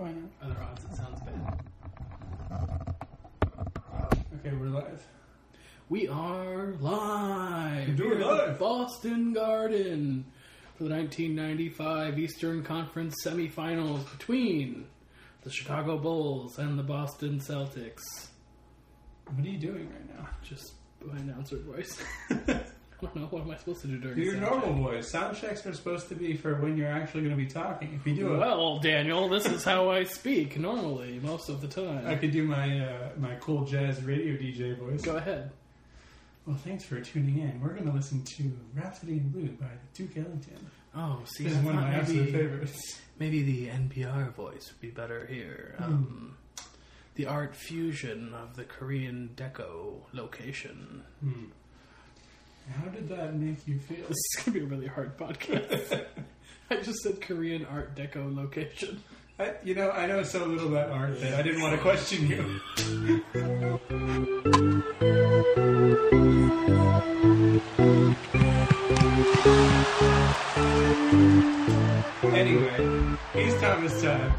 why not? Other odds, it sounds bad. Okay, we're live. We are live. It here at live. Boston Garden for the 1995 Eastern Conference semifinals between the Chicago Bulls and the Boston Celtics. What are you doing right now? Just my announcer voice. I don't know what am I supposed to do during Do your sound normal check? voice. Sound checks are supposed to be for when you're actually going to be talking. If you do it, Well, Daniel, this is how I speak normally most of the time. I could do my uh, my cool jazz radio DJ voice. Go ahead. Well, thanks for tuning in. We're going to listen to Rhapsody in Blue by Duke Ellington. Oh, see, This I is one of thought my absolute maybe, favorites. maybe the NPR voice would be better here. Um, the art fusion of the Korean Deco location. Hmm. How did that make you feel? This is gonna be a really hard podcast. I just said Korean Art Deco location. I, you know, I know so little about art that I didn't want to question you. anyway, he's Thomas time.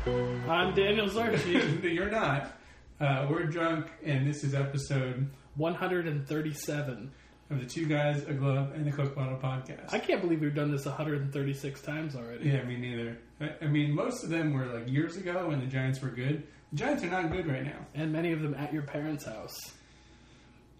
I'm Daniel Zarchi. You're not. Uh, we're drunk, and this is episode 137. Of the Two Guys, a Glove, and the Coke Bottle podcast. I can't believe we've done this 136 times already. yeah, me neither. I, I mean, most of them were like years ago when the Giants were good. The Giants are not good right now. And many of them at your parents' house,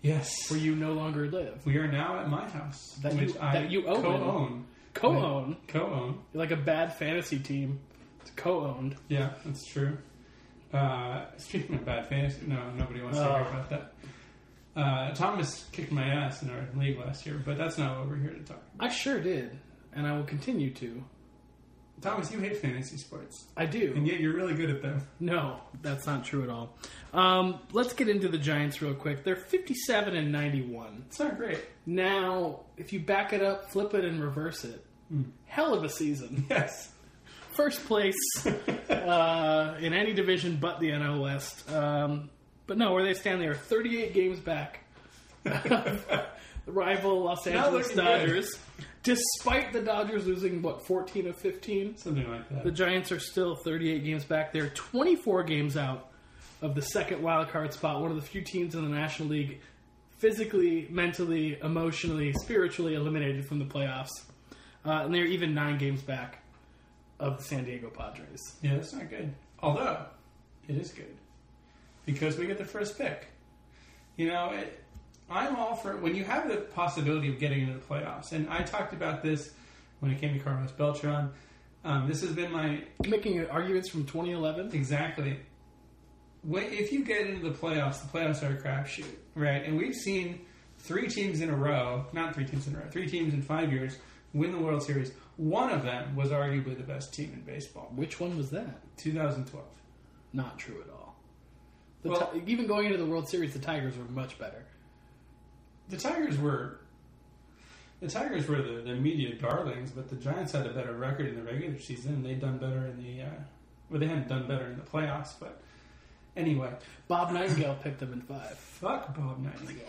Yes. where you no longer live. We are now at my house, That which you- I that you own. co-own. Co-own. Co-own. You're like a bad fantasy team. It's co-owned. Yeah, that's true. Uh, speaking of bad fantasy, no, nobody wants to hear Oh. about that. Uh, Thomas kicked my ass in our league last year, but that's not what we're here to talk. about. I sure did, and I will continue to. Thomas, you hate fantasy sports, I do. and yet you're really good at them. No, that's not true at all. Um, let's get into the Giants real quick. They're 57 and 91. It's not great. Now, if you back it up, flip it, and reverse it, hell of a season. Yes. First place uh, in any division but the NL West. Um, but no, where they stand, they are 38 games back. the rival Los Angeles good. Dodgers. Despite the Dodgers losing, what, 14 of 15? Something like that. The Giants are still 38 games back. They're 24 games out of the second wild card spot. One of the few teams in the National League physically, mentally, emotionally, spiritually eliminated from the playoffs. Uh, and they're even nine games back of the San Diego Padres. yeah, that's not good. Although, it is good. Because we get the first pick. You know, it, I'm all for when you have the possibility of getting into the playoffs. And I talked about this when it came to Carlos Beltran. Um, this has been my Making arguments from 2011. Exactly. When, if you get into the playoffs, the playoffs are a crapshoot, right? And we've seen three teams in a row, not three teams in a row, three teams in five years win the World Series. One of them was arguably the best team in baseball, Which one was that? 2012. Not true at all. The Well- Ti- even going into the World Series, the Tigers were much better. The Tigers were. The Tigers were the, the media darlings, but the Giants had a better record in the regular season, and they'd done better in the. Uh, well, they hadn't done better in the playoffs, but anyway, Bob Nightingale picked them in five. fuck Bob Nightingale.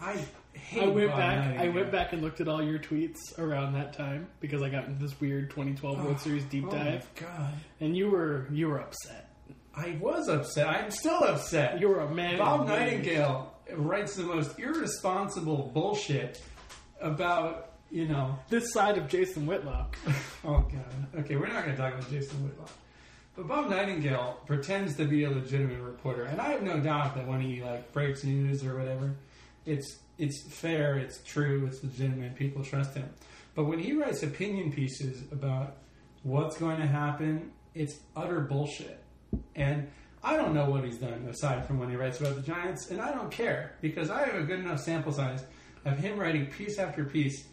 I hate. I went Bob back. I went back and looked at all your tweets around that time because I got into this weird 2012 World Series deep Oh my dive, god. and you were you were upset. I was upset. I'm still upset. You're a man. Bob. Nightingale writes the most irresponsible bullshit about, you know. This side of Jason Whitlock. Oh, God. Okay, we're not going to talk about Jason Whitlock. But Bob Nightingale pretends to be a legitimate reporter. And I have no doubt that when he, like, breaks news or whatever, it's, it's fair, it's true, it's legitimate, people trust him. But when he writes opinion pieces about what's going to happen, it's utter bullshit. And I don't know what he's done aside from when he writes about the Giants, and I don't care because I have a good enough sample size of him writing piece after piece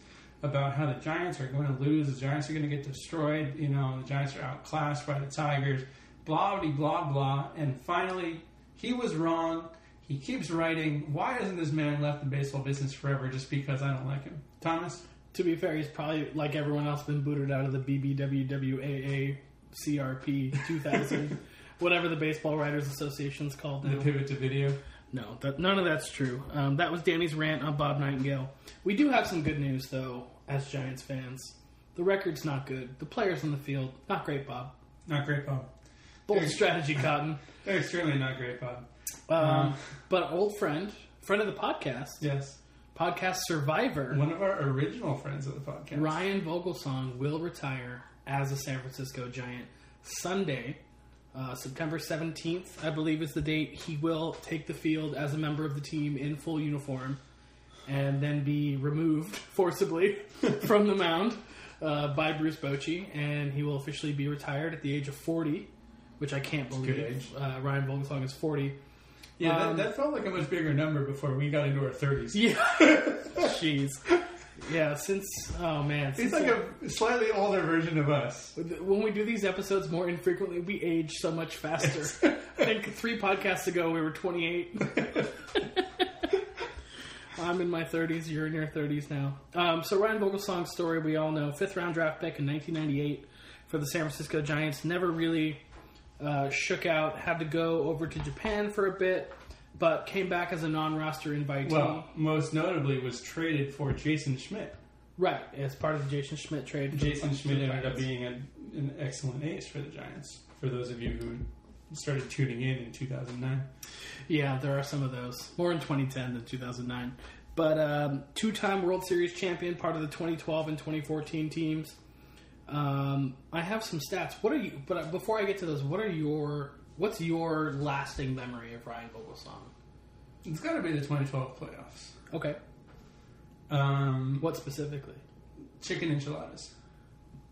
about how the Giants are going to lose, the Giants are going to get destroyed, you know, the Giants are outclassed by the Tigers, blah blah blah blah, and finally he was wrong. He keeps writing. Why hasn't this man left the baseball business forever just because I don't like him? Thomas? To be fair, he's probably like everyone else been booted out of the BBWWAA CRP 2000, whatever the Baseball Writers Association's called The pivot to video. No, that, none of that's true. Um, that was Danny's rant on Bob Nightingale. We do have some good news, though, as Giants fans. The record's not good. The players on the field, not great, Bob. Not great, Bob. Bold strategy, Cotton. They're extremely not great, Bob. Um, but old friend, friend of the podcast, Yes. podcast survivor, One of our original friends of the podcast. Ryan Vogelsong will retire as a San Francisco Giant Sunday, uh, September 17th, I believe is the date. He will take the field as a member of the team in full uniform and then be removed forcibly from the mound uh, by Bruce Bochy, and he will officially be retired at the age of 40, which I can't good believe. age. Uh, Ryan Vogelsong is 40. Yeah, Um, that, that felt like a much bigger number before we got into our 30s. Yeah. Jeez. Yeah, since, oh man. He's like a slightly older version of us. When we do these episodes more infrequently, we age so much faster. I think three podcasts ago we were 28. I'm in my 30s. You're in your 30s now. Um, so Ryan Vogelsong's story we all know. Fifth round draft pick in 1998 for the San Francisco Giants. Never really uh, shook out. Had to go over to Japan for a bit, but came back as a non-roster invitee. Well, most notably was traded for Jason Schmidt. right as part of the Jason Schmidt trade. Jason Schmidt ended up being an, an excellent ace for the Giants. For those of you who started tuning in in 2009. Yeah, there are some of those. More in 2010 than 2009. But um, two-time World Series champion, part of the 2012 and 2014 teams. Um, I have some stats. What are you? But before I get to those, what are your? What's your lasting memory of Ryan Vogelsong? It's got to be the 2012 playoffs. Okay, Um, what specifically? chicken enchiladas.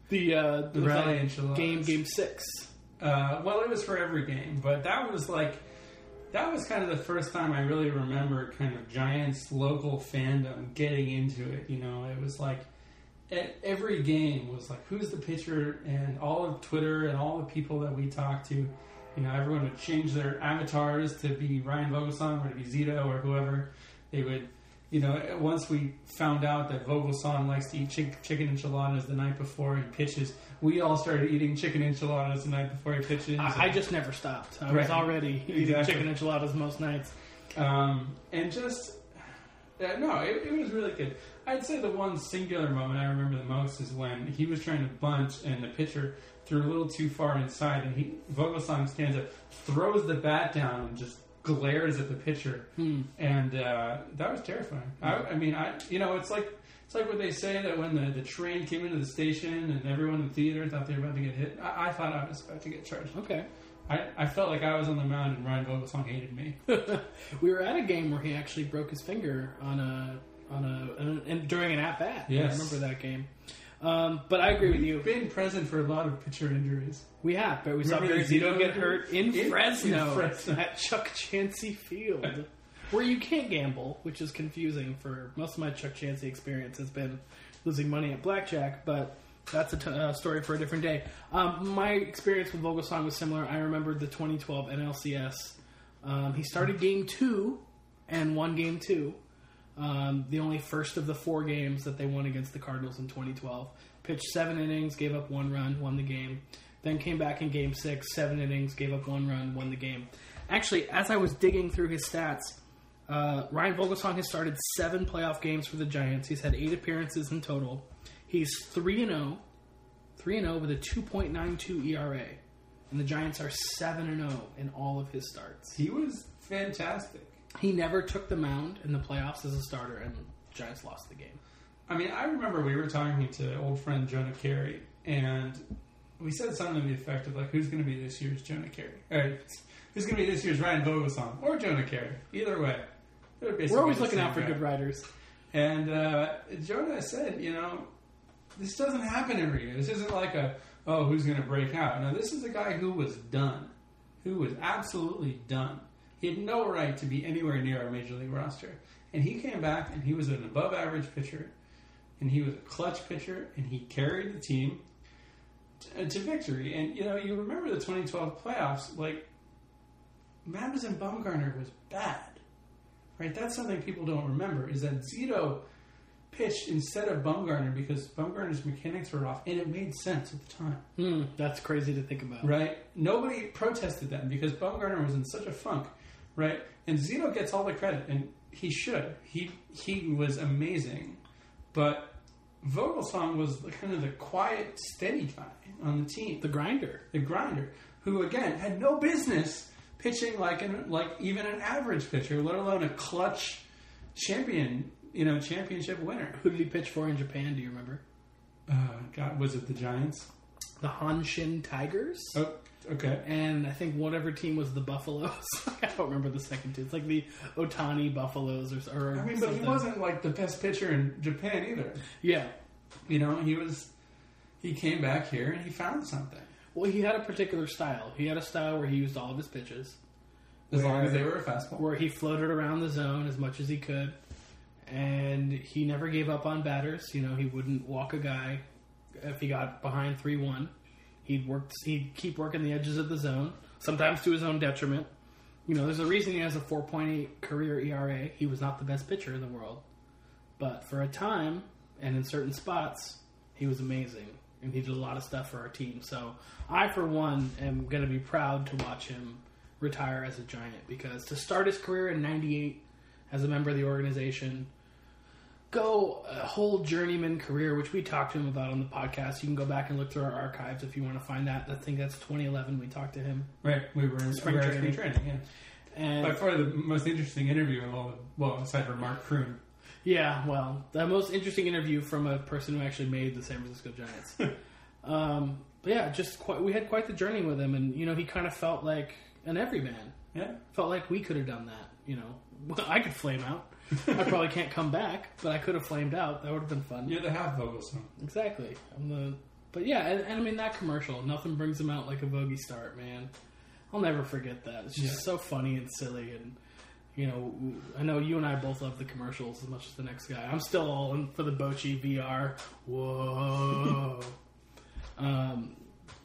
The uh, The rally enchiladas. game, game six. Uh, well, it was for every game, but that was like that was kind of the first time I really remember kind of Giants local fandom getting into it. You know, it was like at every game was like who's the pitcher, and all of Twitter and all the people that we talked to. You know, everyone would change their avatars to be Ryan Vogelsong or to be Zito or whoever. They would, you know, once we found out that Vogelsong likes to eat chick- chicken enchiladas the night before he pitches, we all started eating chicken enchiladas the night before he pitches. I, I just never stopped. I was Right. already eating Exactly. chicken enchiladas most nights. Um, and just uh, no, it, it was really good. I'd say the one singular moment I remember the most is when he was trying to bunt and the pitcher threw a little too far inside, and he Vogelsong stands up, throws the bat down, and just glares at the pitcher, Hmm. and uh, that was terrifying. I, I mean, I you know, it's like. It's like what they say that when the, the train came into the station and everyone in the theater thought they were about to get hit. I, I thought I was about to get charged. Okay. I, I felt like I was on the mound and Ryan Vogelsong hated me. we were at a game where he actually broke his finger on a on a and during an at bat. Yes. I remember that game. Um, but I agree with you. We've been present for a lot of pitcher injuries. We have, but we saw Remember the Zito get hurt in, in- Fresno, Fresno. at Chukchansi Field, where you can't gamble, which is confusing. For most of my Chukchansi experience has been losing money at blackjack, but that's a t- uh, story for a different day. Um, my experience with Vogelsong was similar. I remembered the 2012 NLCS. Um, he started game two and won game two. Um, the only first of the four games that they won against the Cardinals in 2012. Pitched seven innings, gave up one run, won the game. Then came back in game six, seven innings, gave up one run, won the game. Actually, as I was digging through his stats, uh, Ryan Vogelsong has started seven playoff games for the Giants. He's had eight appearances in total. He's 3 and 0, 3 and 0 with a 2.92 ERA. And the Giants are 7 and 0 in all of his starts. He was fantastic. He never took the mound in the playoffs as a starter, and the Giants lost the game. I mean, I remember we were talking to old friend Jonah Keri, and we said something to the effect of like, "Who's going to be this year's Jonah Keri? Or who's going to be this year's Ryan Vogelsong or Jonah Keri? Either way, We're always looking out for guy. good writers. And uh, Jonah said, you know, this doesn't happen every year. This isn't like a, oh, who's going to break out? No, this is a guy who was done, who was absolutely done. He had no right to be anywhere near our major league roster. And he came back and he was an above average pitcher, and he was a clutch pitcher, and he carried the team to, to victory. And, you know, you remember the 2012 playoffs, like, Madison Bumgarner was bad right? That's something people don't remember is that Zito pitched instead of Bumgarner because Bumgarner's mechanics were off, and it made sense at the time, Hmm, that's crazy to think about. right? Nobody protested them because Bumgarner was in such a funk, right? And Zito gets all the credit, and he should. He he was amazing, but Vogelsong was the, kind of the quiet, steady guy on the team, The grinder. the grinder, who again had no business pitching like an like even an average pitcher, let alone a clutch champion, you know, championship winner. Who did he pitch for in Japan? Do you remember? Uh, God, was it the Giants? The Hanshin Tigers. Oh, okay. And I think whatever team was the Buffaloes. I don't remember the second team. It's like the Otani Buffaloes or, or I mean, but he wasn't like the best pitcher in Japan either. Yeah. You know, he was. He came back here and he found something. Well, he had a particular style. He had a style where he used all of his pitches, As long as they were a fastball. where he floated around the zone as much as he could, and he never gave up on batters. You know, he wouldn't walk a guy if he got behind three one. He'd work. He'd keep working the edges of the zone, sometimes to his own detriment. You know, there's a reason he has a 4.8 career ERA. He was not the best pitcher in the world, but for a time and in certain spots, he was amazing, and he did a lot of stuff for our team. So I, for one, am going to be proud to watch him retire as a Giant because to start his career in '98 as a member of the organization, go a whole journeyman career, which we talked to him about on the podcast. You can go back and look through our archives if you want to find that. I think that's 2011. We talked to him, Right, we were in Spring we were training. spring training. Yeah, and by far the most interesting interview of all. Well, aside from Mark Kroon. Yeah, well, the most interesting interview from a person who actually made the San Francisco Giants. um, but yeah, just quite, we had quite the journey with him, and you know, he kind of felt like an everyman. Yeah, Felt like we could have done that. You know, I could flame out. I probably can't come back, but I could have flamed out. That would have been fun. you're the half Vogelsong. Exactly. I'm the, but yeah, and, and I mean that commercial. Nothing brings him out like a bogey start, man. I'll never forget that. It's just Yeah. so funny and silly, and you know, I know you and I both love the commercials as much as the next guy. I'm still all in for the Bochy VR. Whoa. um,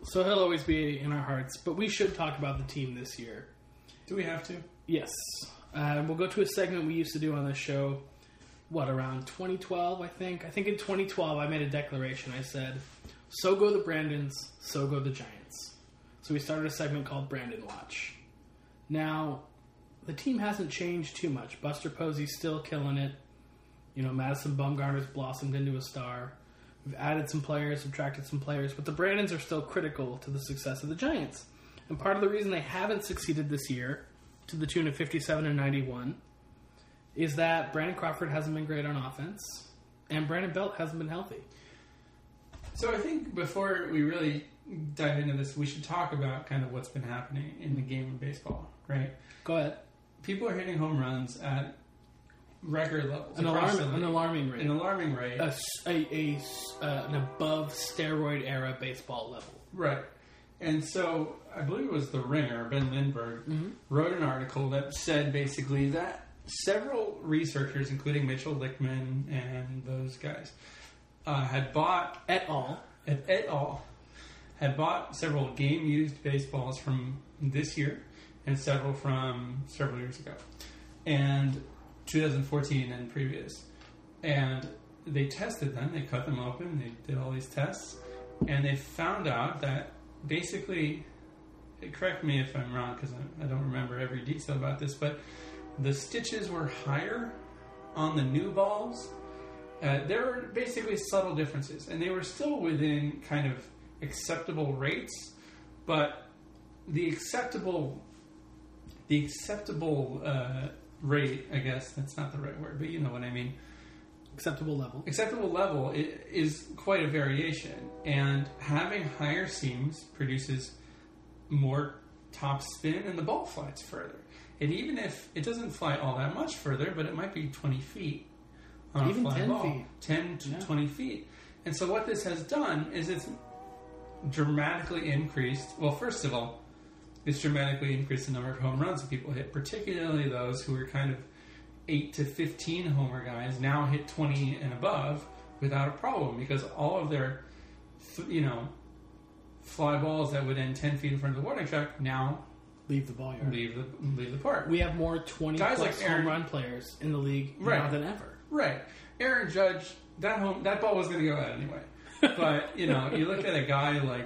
so he'll always be in our hearts, but we should talk about the team this year. Do we have to? Yes. Uh, we'll go to a segment we used to do on this show, what, around 2012, I think? I think in 2012 I made a declaration. I said, so go the Brandons, so go the Giants. So we started a segment called Brandon Watch. Now, the team hasn't changed too much. Buster Posey's still killing it. You know, Madison Bumgarner's blossomed into a star. We've added some players, subtracted some players, but the Brandons are still critical to the success of the Giants. And part of the reason they haven't succeeded this year, to the tune of 57 and 91, is that Brandon Crawford hasn't been great on offense, and Brandon Belt hasn't been healthy. So I think before we really dive into this, we should talk about kind of what's been happening in the game of baseball, right? Go ahead. People are hitting home runs at record levels. An, alarm, an alarming rate. An alarming rate. a, a- a uh, an above steroid era baseball level. Right. And so I believe it was the Ringer, Ben Lindbergh, wrote an article that said basically that several researchers, including Mitchell Lichtman and those guys, uh, had bought Et al. et, et al. had bought several game used baseballs from this year and several from several years ago, and 2014 and previous. And they tested them, they cut them open, they did all these tests, and they found out that basically, correct me if I'm wrong because I, don't remember every detail about this, but the stitches were higher on the new balls uh, there were basically subtle differences, and they were still within kind of acceptable rates, but the acceptable, the acceptable uh, rate, I guess that's not the right word, but you know what I mean. Acceptable level. Acceptable level is quite a variation, and having higher seams produces more top spin, and the ball flies further. And even if it doesn't fly all that much further, but it might be 20 feet on Even a fly 10 ball. feet. 10 to Yeah. 20 feet. And so what this has done is it's dramatically increased. Well, first of all, it's dramatically increased the number of home runs that people hit, particularly those who are kind of 8 to 15 homer guys now hit 20 and above without a problem because all of their, you know, fly balls that would end 10 feet in front of the warning track now Leave the ball yard. leave the leave the park. We have more 20 Guys plus like Aaron- home run players in the league now than ever. Right. Aaron Judge, that home that ball was going to go out anyway. But you know, you look at a guy like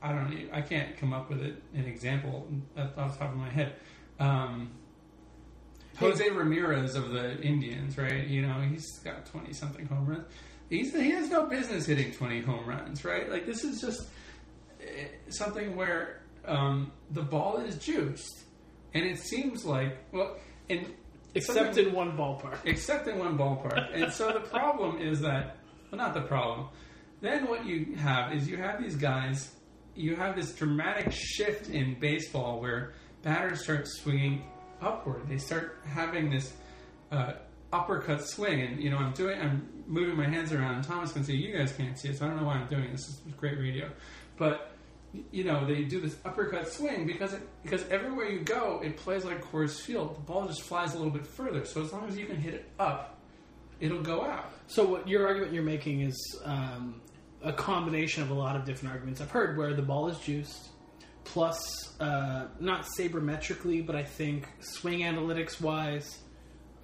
I don't know, I can't come up with it, an example off the top of my head. Um, Jose Ramirez of the Indians, right? You know, he's got twenty something home runs. He's, he has no business hitting 20 home runs, right? Like, this is just eh, something where um, the ball is juiced. And it seems like, well, and Except in one ballpark. except in one ballpark. And so the problem is that, well, not the problem. Then what you have is you have these guys, you have this dramatic shift in baseball where batters start swinging upward. They start having this uh, uppercut swing, and you know I'm doing, I'm moving my hands around. And Thomas can see, you guys can't see it, so I don't know why I'm doing this. This is great radio, but you know they do this uppercut swing because it, because everywhere you go, it plays like Coors Field. The ball just flies a little bit further. So as long as you can hit it up, it'll go out. So what your argument you're making is um, a combination of a lot of different arguments I've heard where the ball is juiced, plus uh, not sabermetrically, but I think swing analytics wise,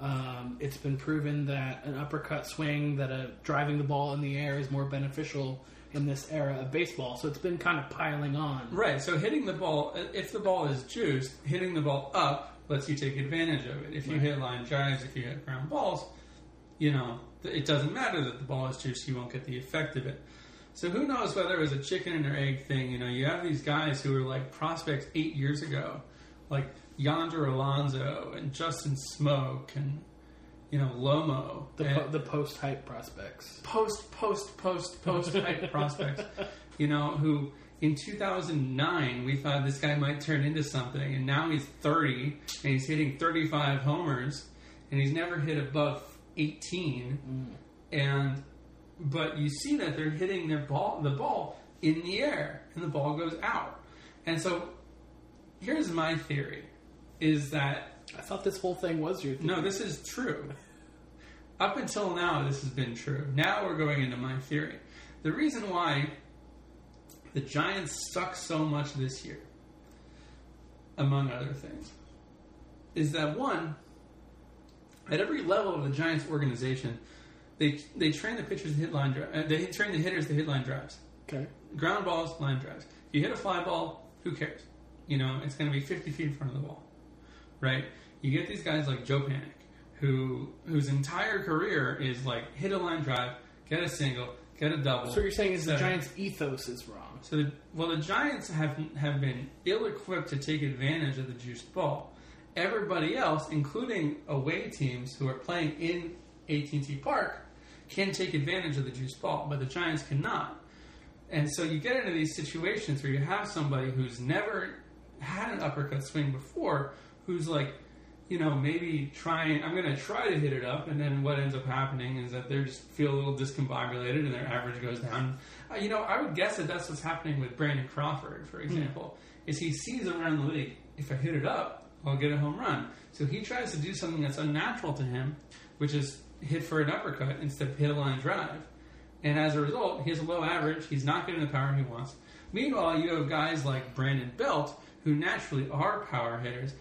um, it's been proven that an uppercut swing, that a driving the ball in the air is more beneficial in this era of baseball. So it's been kind of piling on. Right. So hitting the ball, if the ball is juiced, hitting the ball up lets you take advantage of it. If you Right. hit line drives, if you hit ground balls, you know it doesn't matter that the ball is juiced. You won't get the effect of it. So who knows whether it was a chicken and or egg thing? You know, you have these guys who were like prospects eight years ago, like Yonder Alonso and Justin Smoak and you know Lomo. The, po- the post hype prospects. post, post, post, post type prospects, you know, who in 2009 we thought this guy might turn into something, and now he's 30 and he's hitting 35 homers, and he's never hit above 18, mm. and but you see that they're hitting their ball, the ball in the air, and the ball goes out, and so here's my theory: is that I thought this whole thing was your. no, this is true. Up until now, this has been true. Now we're going into my theory. The reason why the Giants suck so much this year, among other things, is that one, at every level of the Giants organization, they they train the pitchers to hit line drive. Uh, they train the hitters to hit line drives Okay. ground balls, line drives. If you hit a fly ball, who cares? You know, it's going to be 50 feet in front of the wall, right? You get these guys like Joe Panik, who whose entire career is like hit a line drive, get a single, get a double. So what you're saying is the. Giants' ethos is wrong. So, the, well, the Giants have have been ill-equipped to take advantage of the juiced ball. Everybody else, including away teams who are playing in AT&T Park, can take advantage of the juiced ball, but the Giants cannot. And so you get into these situations where you have somebody who's never had an uppercut swing before, who's like, you know, maybe trying. I'm going to try to hit it up, and then what ends up happening is that they just feel a little discombobulated, and their average goes down. Uh, you know, I would guess that that's what's happening with Brandon Crawford, for example, is he sees around the league, if I hit it up, I'll get a home run. So he tries to do something that's unnatural to him, which is hit for an uppercut instead of hit a line drive. And as a result, he has a low average. He's not getting the power he wants. Meanwhile, you have guys like Brandon Belt, who naturally are power hitters,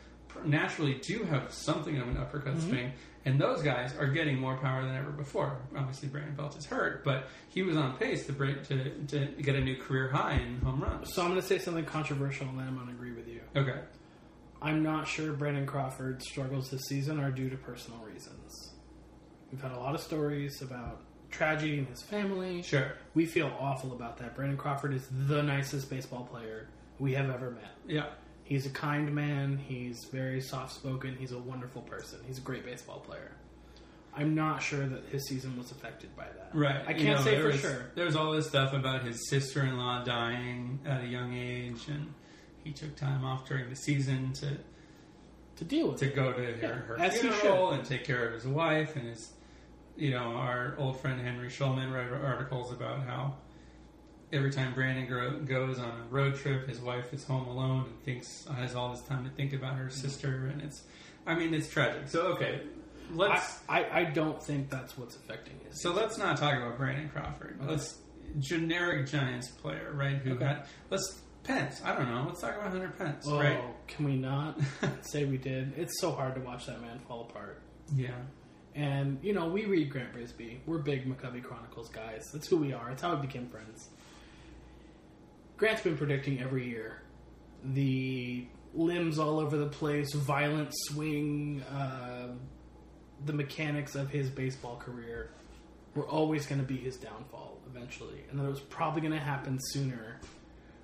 naturally do have something of an uppercut mm-hmm. swing, and those guys are getting more power than ever before. Obviously, Brandon Belt is hurt, but he was on pace to break to, to get a new career high in home runs. So I'm going to say something controversial, and then I'm going to agree with you. Okay, I'm not sure Brandon Crawford's struggles this season are due to personal reasons. We've had a lot of stories about tragedy in his family. sure, We feel awful about that. Brandon Crawford is the nicest baseball player we have ever met. yeah, He's a kind man. He's very soft spoken. He's a wonderful person. He's a great baseball player. I'm not sure that his season was affected by that. right. I can't know, say for was- sure. There was all this stuff about his sister-in-law dying at a young age, and he took time off during the season to To deal with to it. go to her, her as he funeral and take care of his wife and his, you know, our old friend Henry Schulman wrote articles about how every time Brandon gro- goes on a road trip, his wife is home alone and thinks has all this time to think about her sister, and it's, I mean, it's tragic. So okay, let's I, I don't think that's what's affecting his. so let's not talk about Brandon Crawford. Let's generic Giants player, right? Who Okay. had let's Pence. I don't know. Let's talk about Hunter Pence, Oh, right? can we not say we did? It's so hard to watch that man fall apart. Yeah. And you know, we read Grant Brisbee. We're big McCovey Chronicles guys. That's who we are. It's how we became friends. Grant's been predicting every year the limbs all over the place, violent swing, uh, the mechanics of his baseball career. were always going to be his downfall eventually, and that it was probably going to happen sooner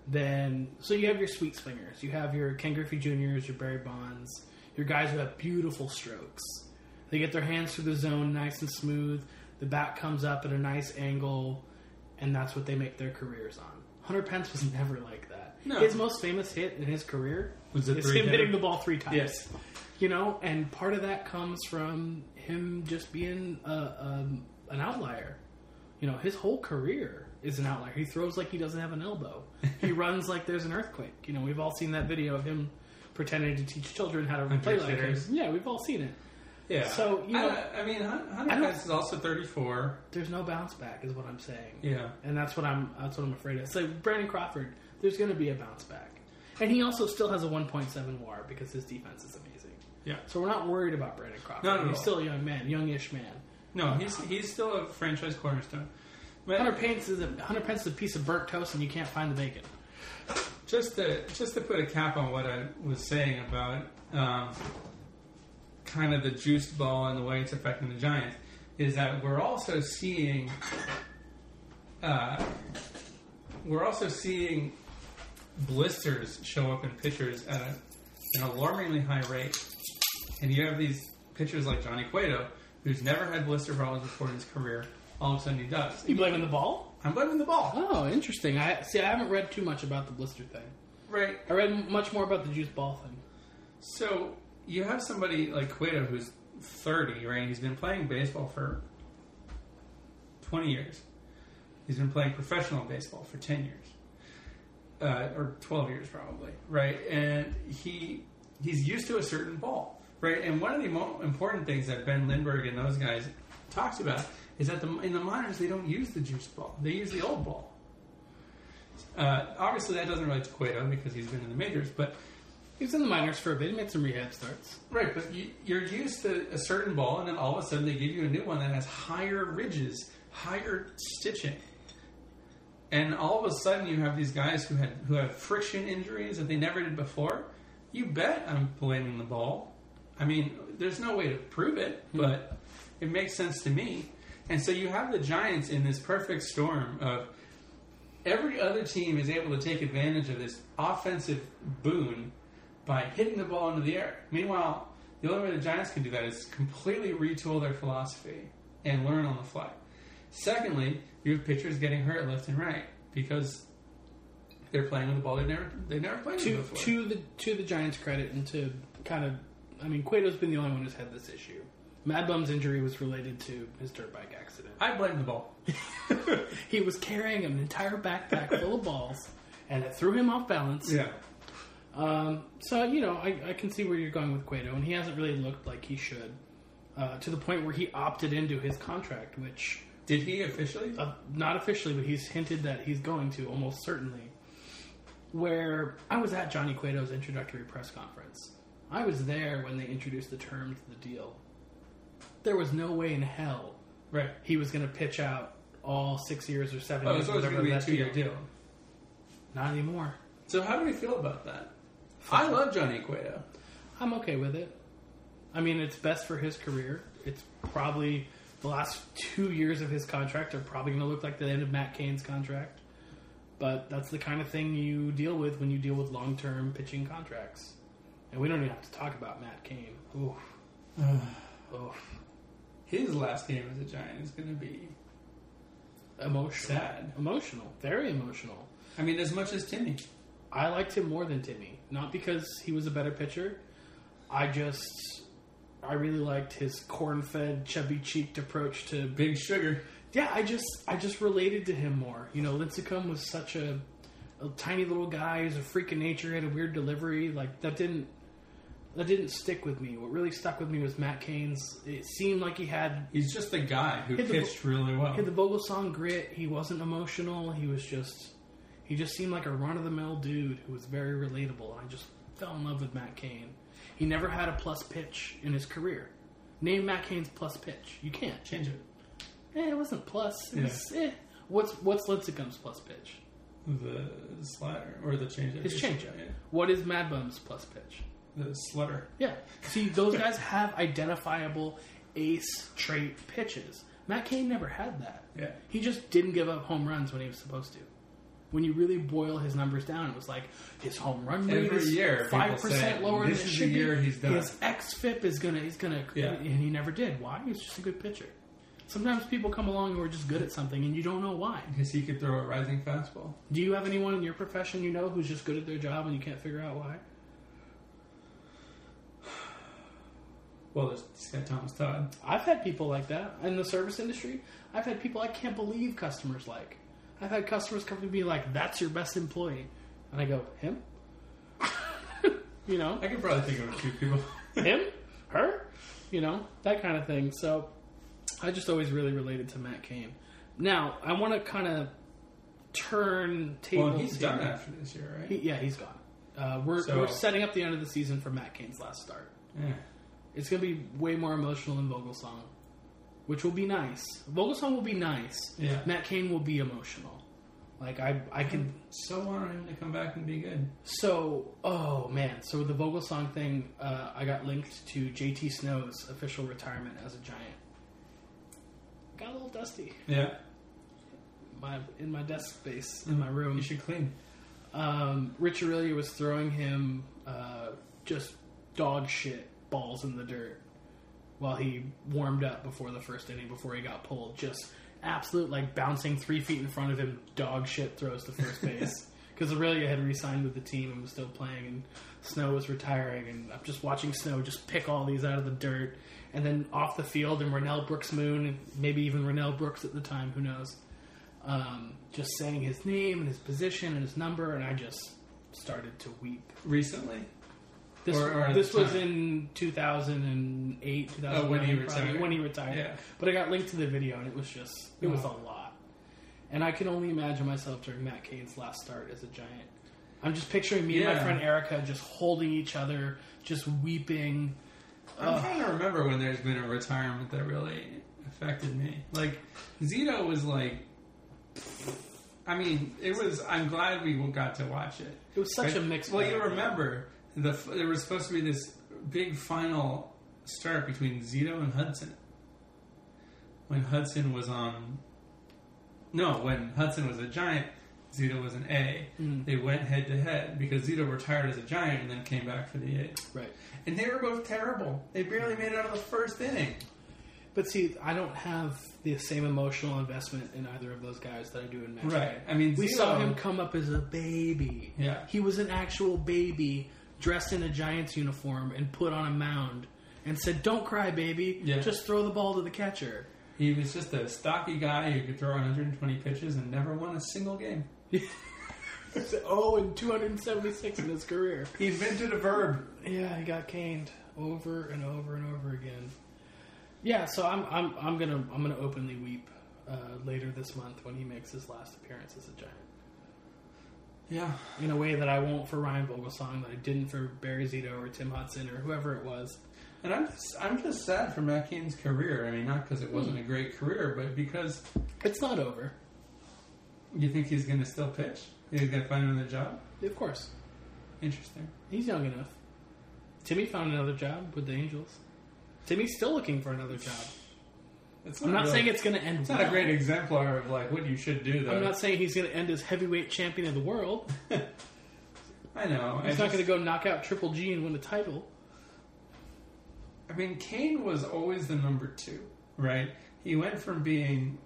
than. So you have your sweet swingers, you have your Ken Griffey Juniors, your Barry Bonds, your guys who have beautiful strokes. They get their hands through the zone nice and smooth. The bat comes up at a nice angle, and that's what they make their careers on. Hunter Pence was never like that. No. His most famous hit in his career Was is him hitter? hitting the ball three times. Yes. You know, and part of that comes from him just being a, um, an outlier. You know, his whole career is an outlier. He throws like he doesn't have an elbow. he runs like there's an earthquake. You know, we've all seen that video of him pretending to teach children how to play like him. hitters. Yeah, we've all seen it. Yeah. So, you know- I, I mean, Hunter Pence is also 34. There's no bounce back, is what I'm saying. Yeah. and that's what I'm that's what I'm afraid of. So Brandon Crawford, there's going to be a bounce back, and he also still has a 1.7 WAR because his defense is amazing. Yeah. So we're not worried about Brandon Crawford. Not at He's all. still a young man, youngish man. No, he's he's still a franchise cornerstone. But Hunter Pence is a Hunter Pence is a piece of burnt toast, and you can't find the bacon. just to just to put a cap on what I was saying about um, kind of the juiced ball and the way it's affecting the Giants is that we're also seeing uh, we're also seeing blisters show up in pitchers at a, an alarmingly high rate, and you have these pitchers like Johnny Cueto, who's never had blister problems before in his career. All of a sudden, he does. You blaming the ball? I'm blaming the ball, Oh, interesting. I see. I haven't read too much about the blister thing. right? I read much more about the juice ball thing. So you have somebody like Cueto who's 30, right? He's been playing baseball for 20 years. He's been playing professional baseball for 10 years, uh, or 12 years probably, right? And he he's used to a certain ball, right? And one of the mo- important things that Ben Lindbergh and those guys talks about is that the, in the minors they don't use the juice ball; they use the old ball. Uh, obviously, that doesn't relate to Cueto because he's been in the majors, but He was in the minors for a bit. He made some rehab starts. Right, but you, you're used to a certain ball, and then all of a sudden they give you a new one that has higher ridges, higher stitching, and all of a sudden you have these guys who had who have friction injuries that they never did before. You bet I'm blaming the ball. I mean, there's no way to prove it, hmm. but it makes sense to me. And so you have the Giants in this perfect storm of every other team is able to take advantage of this offensive boon by hitting the ball into the air. Meanwhile, the only way the Giants can do that is completely retool their philosophy and learn on the fly. Secondly, you have pitchers getting hurt left and right because they're playing with the ball they've never they've never played To before. to the to the Giants' credit, and to kind of, I mean, Cueto's been the only one who's had this issue. Mad Bum's injury was related to his dirt bike accident. I blame the ball. he was carrying an entire backpack full of balls, and it threw him off balance. Yeah. Um, so you know, I, I can see where you're going with Cueto, and he hasn't really looked like he should. Uh, to the point where he opted into his contract, which Did he officially? uh, not officially, but he's hinted that he's going to almost certainly. Where I was at Johnny Cueto's introductory press conference, I was there when they introduced the terms of the deal. There was no way in hell Right. he was going to pitch out all six years or seven Oh, years. whatever going to be a that two-year deal. Not anymore. So how do we feel about that? I love Johnny Cueto. I'm okay with it. I mean, it's best for his career. It's probably the last two years of his contract are probably going to look like the end of Matt Cain's contract. But that's the kind of thing you deal with when you deal with long term pitching contracts. And we don't even have to talk about Matt Cain. Oof. Oof. His last game as a Giant is going to be Emotional. sad. Emotional. Very emotional. I mean, as much as Timmy. I liked him more than Timmy. Not because he was a better pitcher. I just. I really liked his corn-fed, chubby-cheeked approach to Big Sugar. Yeah, I just I just related to him more. You know, Lincecum was such a, a tiny little guy. He's a freak of nature. Had a weird delivery. Like that didn't that didn't stick with me. What really stuck with me was Matt Cain's. It seemed like he had He's just a guy who Hit the pitched really well. he had the Vogelsong grit. He wasn't emotional. He was just he just seemed like a run of the mill dude who was very relatable. And I just fell in love with Matt Cain. He never had a plus pitch in his career. Name Matt Cain's plus pitch. You can't. Change it. Eh, it wasn't plus. It was, eh. What's what's Lincecum's plus pitch? The slider or the change His changeup. Yeah. What is Mad Bum's plus pitch? The slutter. Yeah. See, those guys have identifiable ace trait pitches. Matt Cain never had that. Yeah. He just didn't give up home runs when he was supposed to. When you really boil his numbers down, it was like his home run rate Every is year, five percent lower "This than is should the be. year he's done." His xFIP is gonna he's gonna Yeah. and he never did. Why? He's just a good pitcher. Sometimes people come along who are just good at something and you don't know why. Because he could throw a rising fastball. Do you have anyone in your profession you know who's just good at their job and you can't figure out why? Well, there's this guy Thomas Todd. I've had people like that in the service industry. I've had people I can't believe customers like. I've had customers come to me like, "That's your best employee," and I go, "Him?" you know, I could probably think of a few people. him, her, you know, that kind of thing. So I just always really related to Matt Cain. Now I want to kind of turn tables. well, he's here. done after this year, right? He, yeah, he's gone. Uh, we're, So- we're setting up the end of the season for Matt Cain's last start. yeah. It's going to be way more emotional than Vogelsong, which will be nice. Vogelsong will be nice. Yeah. Matt Cain will be emotional. Like I, I can. So want him to come back and be good. So, oh man. So the Vogelsong thing, uh, I got linked to JT Snow's official retirement as a Giant. Got a little dusty. Yeah. My in my desk space in my room. You should clean. um, Rich Aurilia was throwing him uh, just dog shit balls in the dirt while he warmed up before the first inning before he got pulled. Just absolute like bouncing three feet in front of him, dog shit throws to first base. Because Aurilia had re-signed with the team and was still playing, and Snow was retiring, and I'm just watching Snow just pick all these out of the dirt, and then off the field, and Renel Brooks Moon, and maybe even Renel Brooks at the time, who knows, um, just saying his name and his position and his number, and I just started to weep. Recently? This, Or- or this was in 2008, 2009, Oh, when he probably, retired. when he retired. Yeah. But I got linked to the video, and it was just, it was a Oh. lot. And I can only imagine myself during Matt Cain's last start as a Giant. I'm just picturing me and my friend Erica just holding each other, just weeping. I'm Ugh. trying to remember when there's been a retirement that really affected me. Like Zito was like, I mean, it was. I'm glad we got to watch it. It was such Right? a mixed. Well, you remember the there was supposed to be this big final start between Zito and Hudson. When Hudson was on, no, when Hudson was a giant, Zito was an A. Mm. They went head to head because Zito retired as a giant and then came back for the A. Right. And they were both terrible. They barely made it out of the first inning. But see, I don't have the same emotional investment in either of those guys that I do in Matt Right. I mean, We Zito- saw him come up as a baby. Yeah. He was an actual baby dressed in a Giants uniform and put on a mound and said, Don't cry, baby. Yeah. Just throw the ball to the catcher. He was just a stocky guy who could throw 120 pitches and never won a single game. oh, and 276 in his career. He invented a verb. Yeah, he got caned over and over and over again. Yeah, so I'm I'm I'm gonna I'm gonna openly weep uh, later this month when he makes his last appearance as a Giant. Yeah. in a way that I won't for Ryan Vogelsong, that I didn't for Barry Zito or Tim Hudson or whoever it was. And I'm just, I'm just sad for Matt Cain's career. I mean, not because it wasn't a great career, but because It's not over, you think he's going to still pitch. He's going to find another job. of course. Interesting. He's young enough. Timmy found another job with the Angels. Timmy's still looking for another job. It's I'm not really- saying it's going to end. It's not a great exemplar of like what you should do, though. I'm not saying he's going to end as heavyweight champion of the world. I know. He's I not going to go knock out Triple G and win the title. I mean, Cain was always the number two, right? He went from being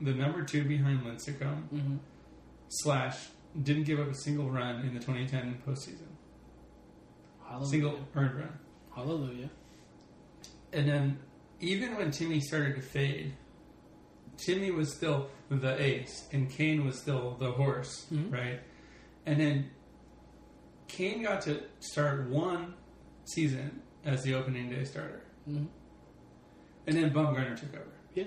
the number two behind Lincecum Mm-hmm. slash didn't give up a single run in the 2010 postseason, Hallelujah. single earned run, Hallelujah. and then even when Timmy started to fade, Timmy was still the ace, and Cain was still the horse, Mhm. right? And then Cain got to start one season as the opening day starter, hmm and then Bumgarner took over. Yeah.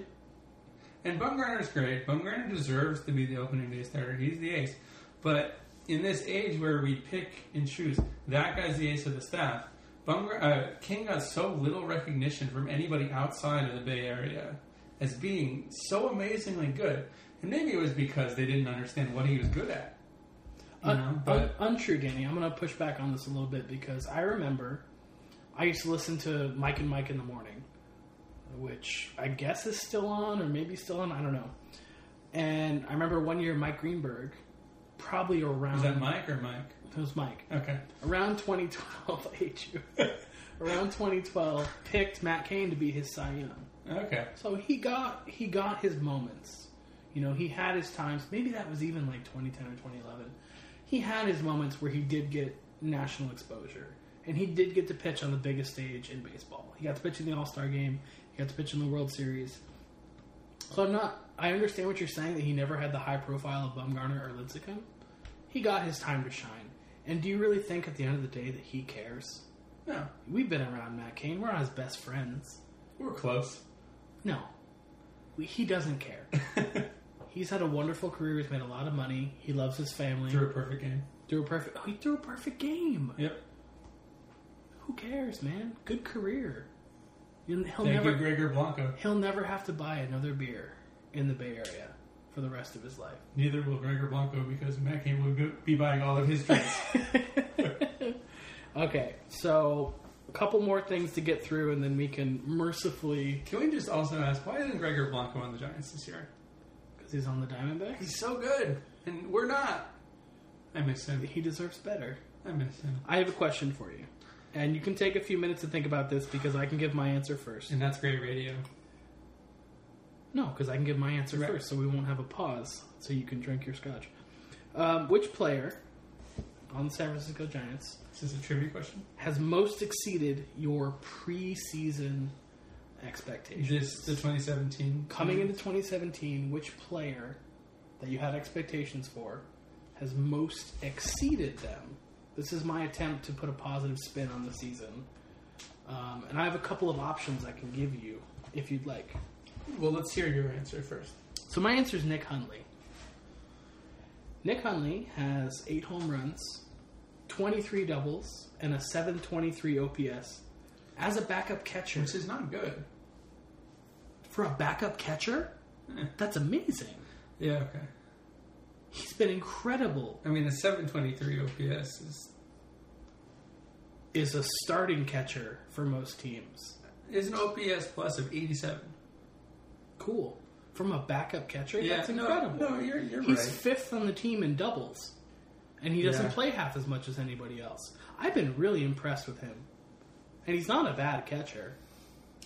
And Bumgarner's great. Bumgarner deserves to be the opening day starter. He's the ace. But in this age where we pick and choose, that guy's the ace of the staff. Uh, King got so little recognition from anybody outside of the Bay Area as being so amazingly good. And maybe it was because they didn't understand what he was good at. You Un- know, but un- untrue, Danny. I'm going to push back on this a little bit because I remember I used to listen to Mike and Mike in the morning which I guess is still on or maybe still on. I don't know. And I remember one year Mike Greenberg, probably around. Is that Mike or Mike? It was Mike. Okay. Around 2012, I hate you. around 2012, picked Matt Cain to be his Cy Young. Okay. So he got he got his moments. You know, he had his times. Maybe that was even like 2010 or 2011. He had his moments where he did get national exposure, and he did get to pitch on the biggest stage in baseball. He got to pitch in the All Star game. He got to pitch in the World Series. So I'm not. I understand what you're saying that he never had the high profile of Bumgarner or Lincecum. He got his time to shine. And do you really think at the end of the day that he cares? No, We've been around Matt Cain. We're not his best friends. we're close. No, we, he doesn't care. He's had a wonderful career. He's made a lot of money. He loves his family. Threw a perfect game. Threw a perfect. Oh, he threw a perfect game. Yep. Who cares, man? Good career. He'll Thank never. you, Gregor Blanco. He'll never have to buy another beer in the Bay Area for the rest of his life. Neither will Gregor Blanco because Matt Cain will go- be buying all of his drinks. Okay, so a couple more things to get through, and then we can mercifully, Can we just also ask why isn't Gregor Blanco on the Giants this year? because he's on the Diamondbacks, He's so good, and we're not. I miss him. he deserves better. I miss him. I have a question for you. And you can take a few minutes to think about this because I can give my answer first. And that's great radio. No, because I can give my answer Right. first, so we won't have a pause, so you can drink your scotch. Um, which player on the San Francisco Giants This Is a trivia question? has most exceeded your preseason expectations? This the 2017 Coming into 2017, which player that you had expectations for has most exceeded them? This is my attempt to put a positive spin on the season. Um, and I have a couple of options I can give you if you'd like. Well, let's hear your answer first. So my answer is Nick Hundley. Nick Hundley has eight home runs, 23 doubles, and a 723 OPS as a backup catcher. Which is not good. For a backup catcher, Eh. that's amazing. Yeah. Okay. He's been incredible. I mean, a 723 OPS is Is a starting catcher for most teams. is an OPS plus of 87. Cool. From a backup catcher, Yeah, that's incredible. no, you're- you're He's right. fifth on the team in doubles, and he doesn't Yeah. play half as much as anybody else. I've been really impressed with him, and he's not a bad catcher.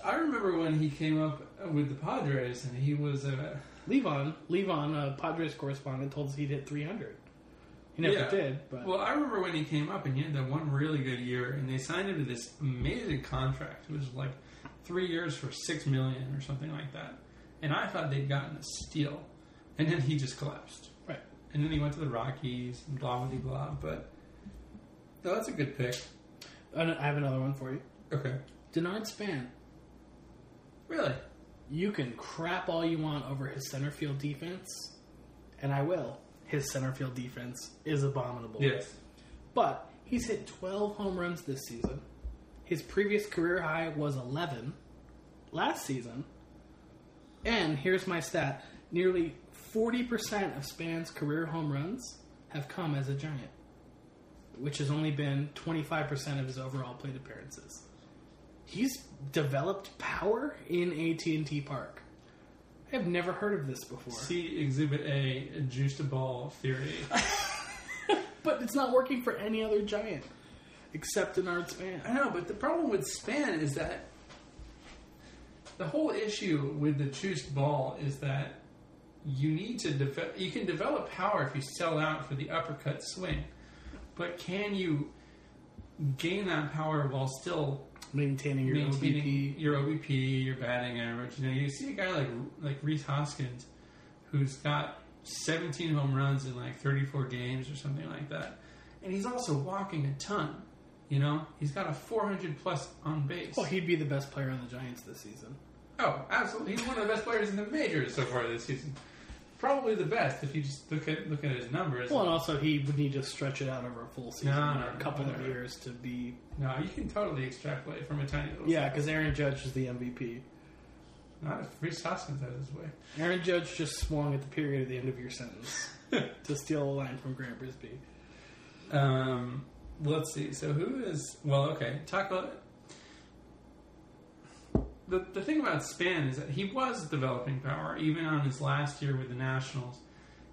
I remember when he came up with the Padres, and he was uh, Levon, Levon, a Padres correspondent, told us he'd hit 300. He never Yeah. did, but Well, I remember when he came up and he had that one really good year, and they signed him to this amazing contract. It was like three years for six million or something like that. And I thought they'd gotten a steal, and then he just collapsed. right. And then he went to the Rockies and blah blah blah. But no, that's a good pick. I have another one for you. Okay, Denard Span. really? You can crap all you want over his center field defense, and I will. His center field defense is abominable. Yes. But he's hit 12 home runs this season. His previous career high was 11 last season. And here's my stat nearly 40% of Span's career home runs have come as a Giant, which has only been 25% of his overall plate appearances. He's developed power in AT&T Park. I have never heard of this before. See Exhibit A, a juice to ball theory. But it's not working for any other Giant except Denard Span. I know, but the problem with Span is that the whole issue with the juiced ball is that you need to develop. You can develop power if you sell out for the uppercut swing, but can you gain that power while still maintaining your maintaining OBP. your OBP, your batting average? You know, you see a guy like like Rhys Hoskins, who's got 17 home runs in like 34 games or something like that, and he's also walking a ton. You know, he's got a 400 plus on base. Well, he'd be the best player on the Giants this season. Oh, absolutely. He's one of the best players in the majors so far this season. Probably the best if you just look at look at his numbers. Well, and also he would need to stretch it out over a full season No, or no, a couple of whatever. years to be. no, you can totally extrapolate from a tiny little. Yeah, because Aaron Judge is the MVP. not if Rhys Hoskins has his way. Aaron Judge just swung at the period at the end of your sentence to steal a line from Grant Brisbee. Um, let's see. So who is? Well, okay. Talk about. The the thing about Span is that he was developing power even on his last year with the Nationals.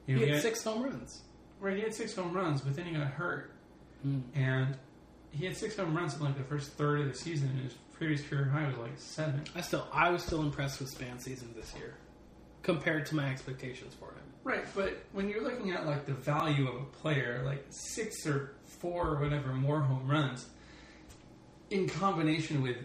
You He know, had six home runs. right, he had six home runs, but then he got hurt, Hmm. and he had six home runs in like the first third of the season, and his previous career high was like seven. I still, I was still impressed with Span's season this year compared to my expectations for him. Right, but when you're looking at like the value of a player, like six or four or whatever more home runs, in combination with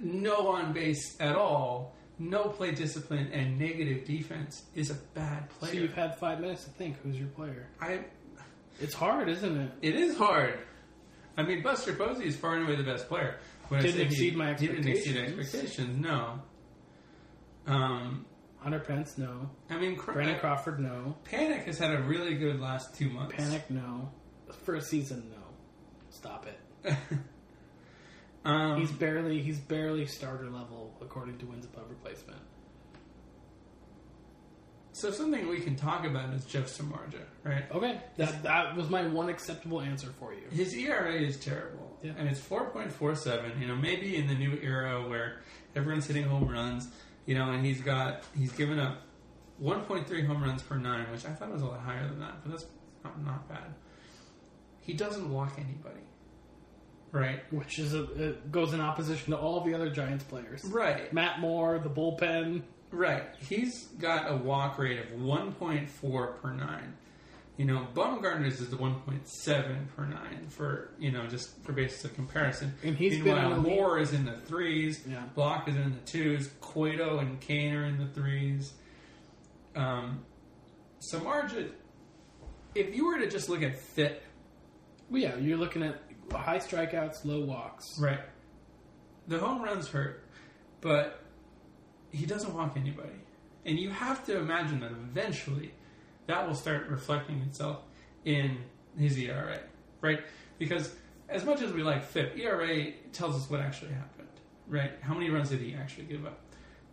no on base at all, no play discipline, and negative defense, is a bad player. So you've had five minutes to think. Who's your player? I It's hard, isn't it? it is hard. I mean, Buster Posey is far and away the best player. When Didn't exceed he, my he didn't exceed expectations. expectations. No. Um, Hunter Pence, no. I mean, Cr- Brandon Crawford, no. Panik has had a really good last two months. Panik, no. First season, no. Stop it. Um, He's barely he's barely starter level according to wins above replacement. So something we can talk about is Jeff Samardzija, right? Okay, that that was my one acceptable answer for you. His ERA is terrible, Yeah. and it's four point four seven. You know, maybe in the new era where everyone's hitting home runs, you know, and he's got he's given up one point three home runs per nine, which I thought was a lot higher than that, but that's not, not bad. He doesn't walk anybody, right? Which is a it goes in opposition to all the other Giants players. Right. Matt Moore, the bullpen. Right. He's got a walk rate of 1.4 per nine. You know, Bumgarner's is the 1.7 per nine for, you know, just for basis of comparison. And he's been Meanwhile, lead- Moore is in the threes. Yeah. Blach is in the twos. Cueto and Cain are in the threes. Um, Samardzija, if you were to just look at FIP, Well, yeah, you're looking at high strikeouts, low walks. right, the home runs hurt, but he doesn't walk anybody. And you have to imagine that eventually that will start reflecting itself in his ERA, right? Because as much as we like FIP, ERA tells us what actually happened, right? How many runs did he actually give up?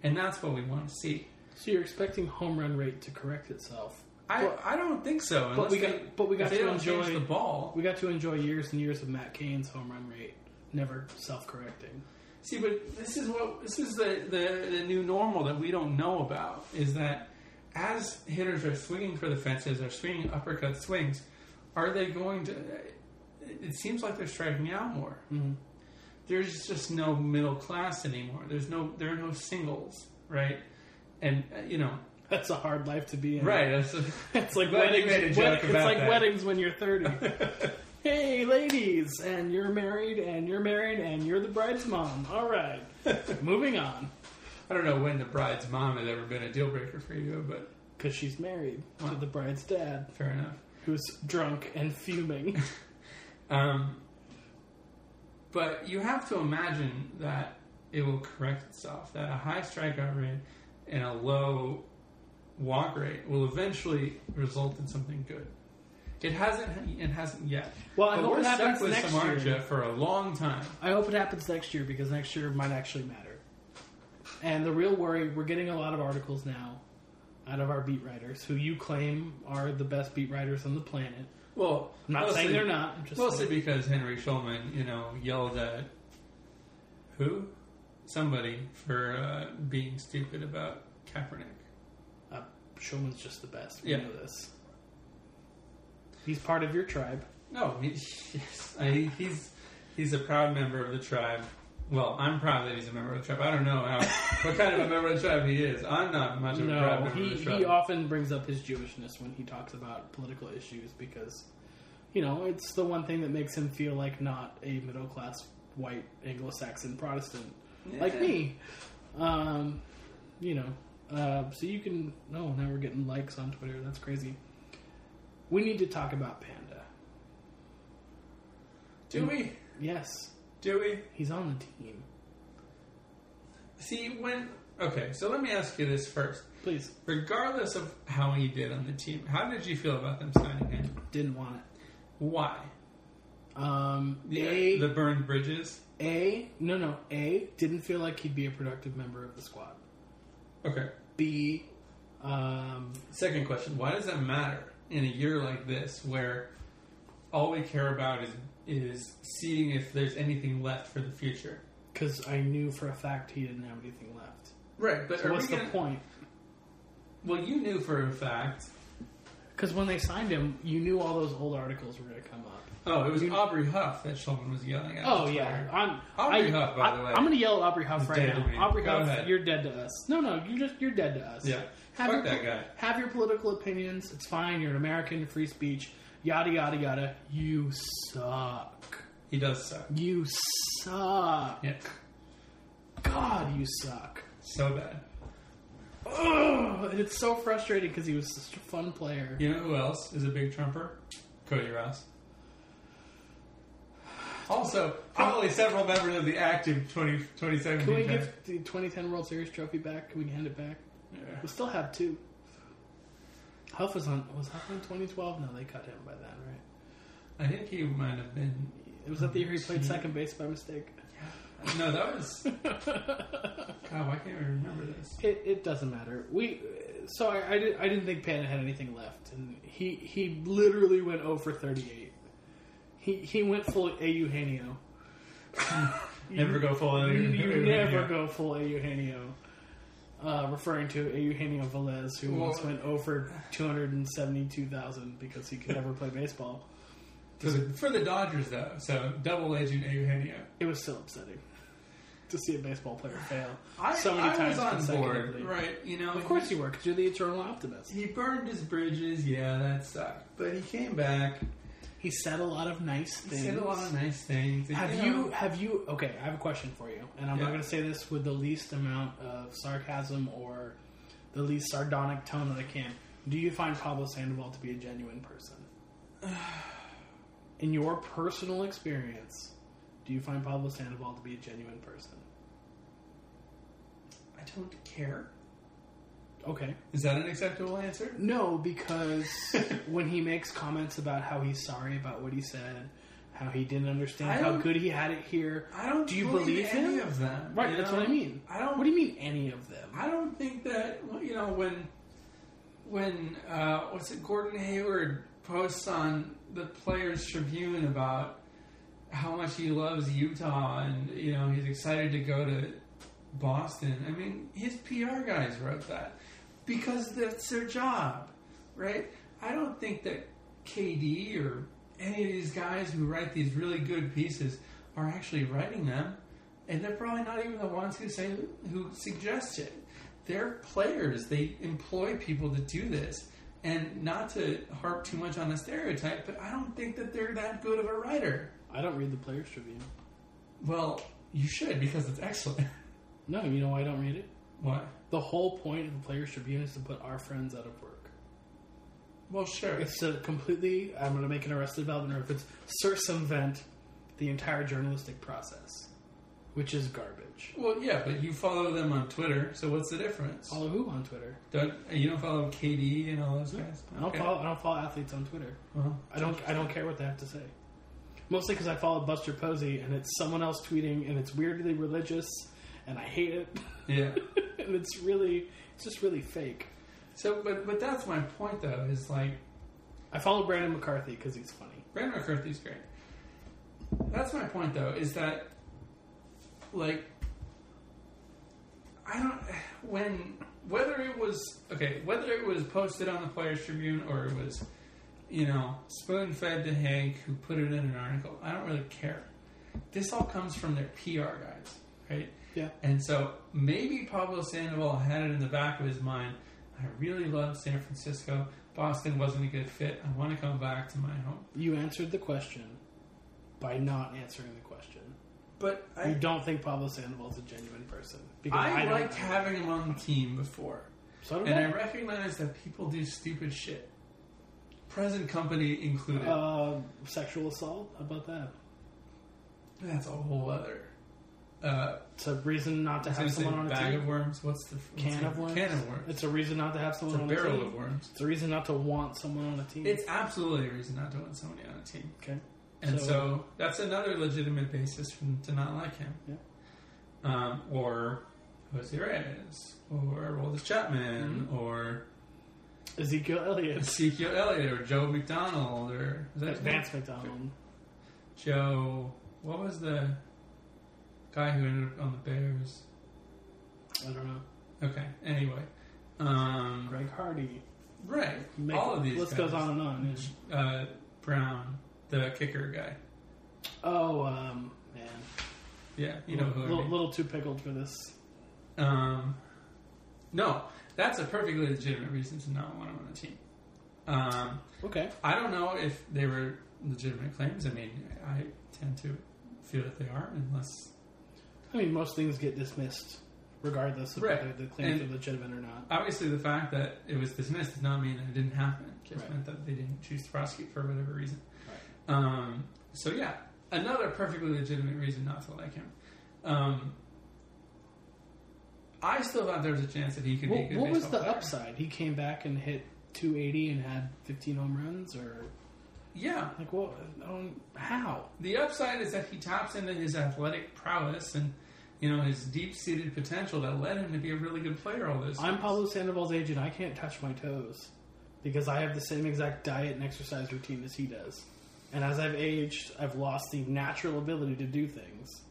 And that's what we want to see. So you're expecting home run rate to correct itself. I, But- I don't think so. but we they- got- but we got to enjoy- the ball. We got to enjoy years and years of Matt Cain's home run rate, never self-correcting. See, but this is what this is the, the the new normal that we don't know about is that as hitters are swinging for the fences, are swinging uppercut swings, are they going to? It seems like they're striking out more. Mhm. There's just no middle class anymore. There's no there are no singles, right? And uh, you know, That's a hard life to be in. right? That's It's like weddings. wed- it's like that. weddings when you're 30. hey, ladies, and you're married, and you're married, and you're the bride's mom. All right, moving on I don't know when the bride's mom has ever been a deal breaker for you, but because she's married Wow. to the bride's dad, fair enough. who's drunk and fuming. Um, but you have to imagine that it will correct itself. That a high strikeout rate and a low walk rate will eventually result in something good. It hasn't. It hasn't yet. Well, I but hope we're it stuck happens with next Samardzija year. for a long time. I hope it happens next year because next year might actually matter. And the real worry, we're getting a lot of articles now out of our beat writers, who you claim are the best beat writers on the planet. Well, I'm not mostly- saying they're not. I'm just Mostly saying. because Henry Schulman, you know, yelled at who, somebody for uh, being stupid about Kaepernick. Schulman's just the best. We Yeah. know this. He's part of your tribe. No, he, yes, I, he's he's a proud member of the tribe. Well, I'm proud that he's a member of the tribe. I don't know how what kind of a member of the tribe he is. I'm not much of a proud member he, of the tribe. he often brings up his Jewishness when he talks about political issues because, you know, it's the one thing that makes him feel like not a middle class white Anglo Saxon Protestant like me. Um, you know, uh, so you can. No, now we're getting likes on Twitter. That's crazy. We need to talk about Panda. Do we? Yes, Do we? he's on the team. See when? Okay, so let me ask you this first. Please, Regardless of how he did on the team, how did you feel about them signing him? didn't want it. Why? Um, The, a the burned bridges. A no no A didn't feel like he'd be a productive member of the squad. Okay. B, um, Second question: Why does that matter in a year like this, where all we care about is is seeing if there's anything left for the future? because I knew for a fact he didn't have anything left. Right, but So what's the gonna- point? Well, you knew for a fact. Because when they signed him, you knew all those old articles were going to come up. Oh, it was Aubrey Huff that Schulman was yelling at. Oh yeah, I'm Aubrey I, Huff, by I, the way. I'm going to yell at Aubrey Huff right now. Aubrey Go Huff, ahead. you're dead to us. No, no, you're just you're dead to us. Yeah. have Fuck your, that guy. Have your political opinions. It's fine. You're an American. Free speech. Yada yada yada. You suck. He does suck. You suck. Yeah, God, you suck. so bad. And it's so frustrating because he was such a fun player. You know who else is a big trumper? Cody Ross. Also, probably several members of the active 20, 2017 Can we give the 2010 World Series trophy back? Can we hand it back? Yeah. We still have two. Huff was on. Was Huff in 2012? No, they cut him by then, right? I think he might have been. It was that the year he played second base by mistake. No, that was. God, why can't I remember this? It, it doesn't matter. We so I, I, did, I didn't think Pan had anything left, and he he literally went 0 for 38. He he went full Eugenio. Never go full You, Eugenio. you never go full Eugenio. Uh, referring to Eugenio Velez, who Well- once went over 272,000 because he could never play baseball. For the, for the Dodgers, though, so double agent Eugenio. It was still upsetting to see a baseball player fail I, so many I times was on board, consecutively. right? You know, Of course you were, because you're the eternal optimist. He burned his bridges. Yeah, that sucked. But he came back. He said a lot of nice things. He said a lot of nice things. Have know, you have you okay, I have a question for you. And I'm Yeah. not gonna say this with the least amount of sarcasm or the least sardonic tone that I can. Do you find Pablo Sandoval to be a genuine person? In your personal experience, do you find Pablo Sandoval to be a genuine person? I don't care. Okay. Is that an acceptable answer? No, because when he makes comments about how he's sorry about what he said, how he didn't understand how good he had it here. I don't. Do you believe, any him? of them? Right, you that's know? what I mean. I don't. What do you mean any of them? I don't think that you know when when uh, what's it Gordon Hayward posts on the Players Tribune about how much he loves Utah and you know he's excited to go to Boston. I mean, his PR guys wrote that because that's their job, right? I don't think that KD or any of these guys who write these really good pieces are actually writing them, and they're probably not even the ones who say who suggest it. They're players. They employ people to do this. And not to harp too much on the stereotype, but I don't think that they're that good of a writer. I don't read the Players Tribune. Well, you should because it's excellent. No, you know why I don't read it? What? The whole point of the Players Tribune is to put our friends out of work. Well, sure. It's to completely, I'm going to make an Arrested Development or if it's circumvent the entire journalistic process, which is garbage. Well, yeah, but you follow them on Twitter, so what's the difference? Follow who on Twitter? Don't you don't follow KD and all those guys? I don't follow. I don't follow athletes on Twitter. Well, I don't. I don't care what they have to say. Mostly because I follow Buster Posey, and it's someone else tweeting, and it's weirdly religious, and I hate it. yeah. and it's really, it's just really fake. So, but but that's my point though. Is like I follow Brandon McCarthy because he's funny. Brandon McCarthy's great. That's my point though. Is that like I don't when whether it was okay whether it was posted on the Players Tribune or it was you know spoon fed to Hank who put it in an article. I don't really care. This all comes from their PR guys, right? Yeah. And so maybe Pablo Sandoval had it in the back of his mind. I really love San Francisco. Boston wasn't a good fit. I want to come back to my home. You answered the question by not answering the question. But you I, don't think Pablo Sandoval is a genuine person Because I, don't. liked having him on the team before. So And I. I recognize that people do stupid shit. Present company included. Uh, sexual assault. How about that? That's a whole other. Uh, It's a reason not to have someone on a bag team. of worms. What's the what's Can the- of worms. Can of worms. It's a reason not to have It's someone a on barrel a team. of worms. It's a reason not to want someone on a team. It's absolutely a reason not to want somebody on a team. okay. And So- so, that's another legitimate basis for, to not like him. Yeah. Um, or Jose Reyes, or Aroldis Chapman, Mm-hmm. or Ezekiel Elliott, Ezekiel Elliott, or Joe McDonald, or is that? Vance McDonald. Joe. What was the guy who ended up on the Bears. I don't know. Okay. Anyway, um, Greg Hardy. right. Make- All of these. list guys. goes on and on. yeah. Uh, Brown, the kicker guy. Oh, um, man. Yeah, you know who. I little, mean. little too pickled for this. Um, no, that's a perfectly legitimate reason to not want him on the team. Um, Okay. I don't know if they were legitimate claims. I mean, I tend to feel that they are, unless I mean, most things get dismissed, regardless of Right. whether the claims And- are legitimate or not. obviously the fact that it was dismissed does not mean that it didn't happen. It just Right. meant that they didn't choose to prosecute for whatever reason. Right. Um, so yeah, another perfectly legitimate reason not to like him. Um, I still thought there was a chance that he could be a What, good what was the player. upside? He came back and hit 280 and had 15 home runs, or Yeah, like well, don't, how? The upside is that he taps into his athletic prowess and you know his deep-seated potential that led him to be a really good player all this. I'm Pablo Sandoval's agent. I can't touch my toes because I have the same exact diet and exercise routine as he does. And as I've aged, I've lost the natural ability to do things.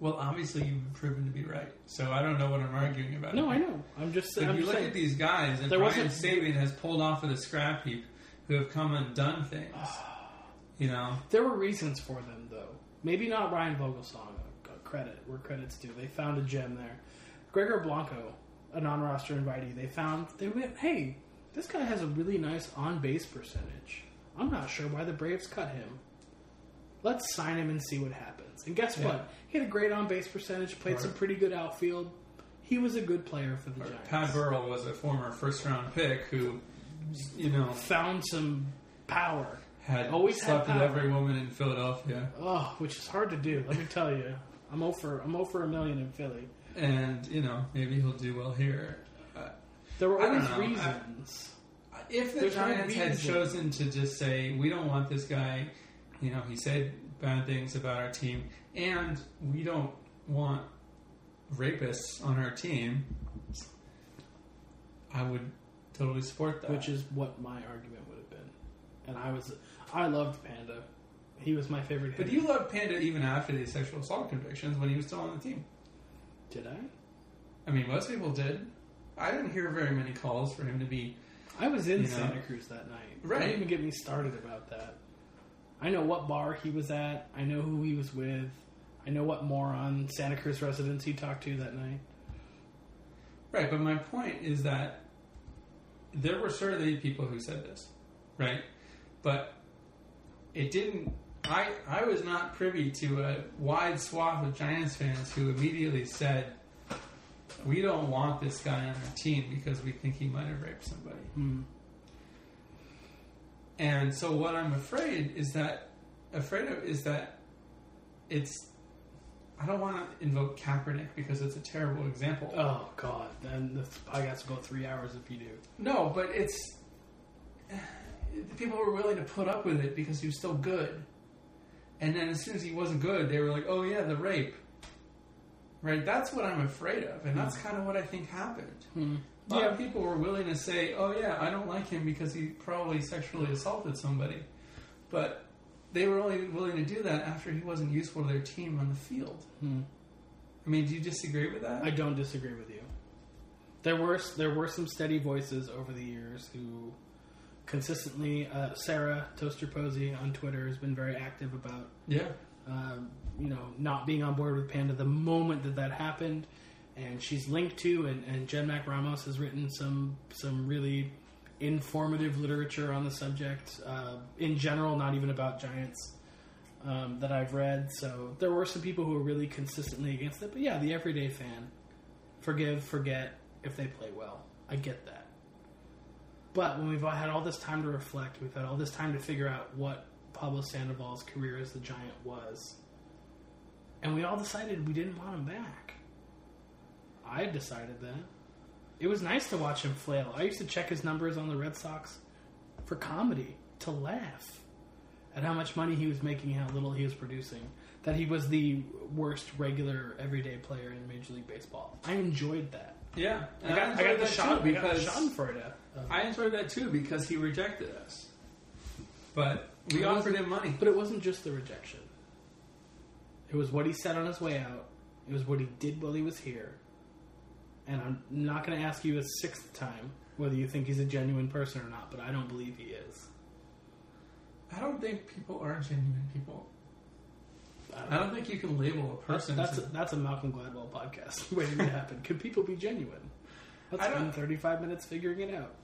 Well, obviously you've proven to be right, so I don't know what I'm arguing about. No, I know. I'm just, If I'm you just look saying. at these guys, and There Brian wasn't- Sabean has pulled off of the scrap heap, who have come and done things. You know, There were reasons for them, though. Maybe not Ryan Vogelsong. Credit where credit's due. They found a gem there. Gregor Blanco, a non-roster invitee. They found they went, hey, this guy has a really nice on-base percentage. I'm not sure why the Braves cut him. Let's sign him and see what happens. And guess Yeah. what? He had a great on-base percentage. Played Right. some pretty good outfield. He was a good player for the Giants. Pat Burrell was a former first-round pick who, you know, found some power. had Always had slept with every woman in Philadelphia. Oh, which is hard to do. Let me tell you, I'm over. I'm over a million in Philly. and you know maybe he'll do well here. Uh, There were always know. I- reasons. if the There's Giants had chosen to just say we don't want this guy, you know, he said bad things about our team, and we don't want rapists on our team, I would totally support that. which is what my argument would have been. And I was, I loved Panda. He was my favorite. but you loved Panda even after the sexual assault convictions when he was still on the team. did I? I mean, most people did. I didn't hear very many calls for him to be. I was in You know. Santa Cruz that night. Right. Don't even get me started about that. I know what bar he was at. I know who he was with. I know what moron Santa Cruz residents he talked to that night. Right, but my point is that there were certainly people who said this, right? But it didn't. I I was not privy to a wide swath of Giants fans who immediately said, "We don't want this guy on our team because we think he might have raped somebody." Hmm. And so what I'm afraid is that afraid of is that it's. I don't want to invoke Kaepernick because it's a terrible example. Oh God! Then this podcast will go three hours if you do. No, but it's the people were willing to put up with it because he was still good. And then as soon as he wasn't good, they were like, "Oh yeah, the rape." Right? That's what I'm afraid of, and that's kind of what I think happened. Hmm. A Yeah. people were willing to say, "Oh yeah, I don't like him because he probably sexually assaulted somebody," but they were only willing to do that after he wasn't useful to their team on the field. Hmm. I mean, do you disagree with that? I don't disagree with you. There were there were some steady voices over the years who consistently. Uh, Sarah Toaster Posey on Twitter has been very active about yeah. um, you know not being on board with Panda the moment that that happened, and she's linked to and, and Jen Mac Ramos has written some some really informative literature on the subject uh, in general, not even about Giants. Um, that I've read, so there were some people who were really consistently against it. But yeah, the everyday fan, forgive, forget if they play well. I get that. But when we've had all this time to reflect, we've had all this time to figure out what Pablo Sandoval's career as the Giant was, and we all decided we didn't want him back. I decided that. It was nice to watch him flail. I used to check his numbers on the Red Sox for comedy, to laugh at how much money he was making, how little he was producing. That he was the worst regular everyday player in Major League Baseball. I enjoyed that. Yeah. I got, I enjoyed got the shot I got the because Schadenfreude. I enjoyed that too because he rejected us. But we offered him money. But it wasn't just the rejection. It was what he said on his way out. It was what he did while he was here. And I'm not going to ask you a sixth time whether you think he's a genuine person or not, but I don't believe he is. I don't think people are genuine people. I don't I don't think you can label a person. that's a, to- that's a Malcolm Gladwell podcast waiting to happen. Can people be genuine? Let's spend 35 minutes figuring it out.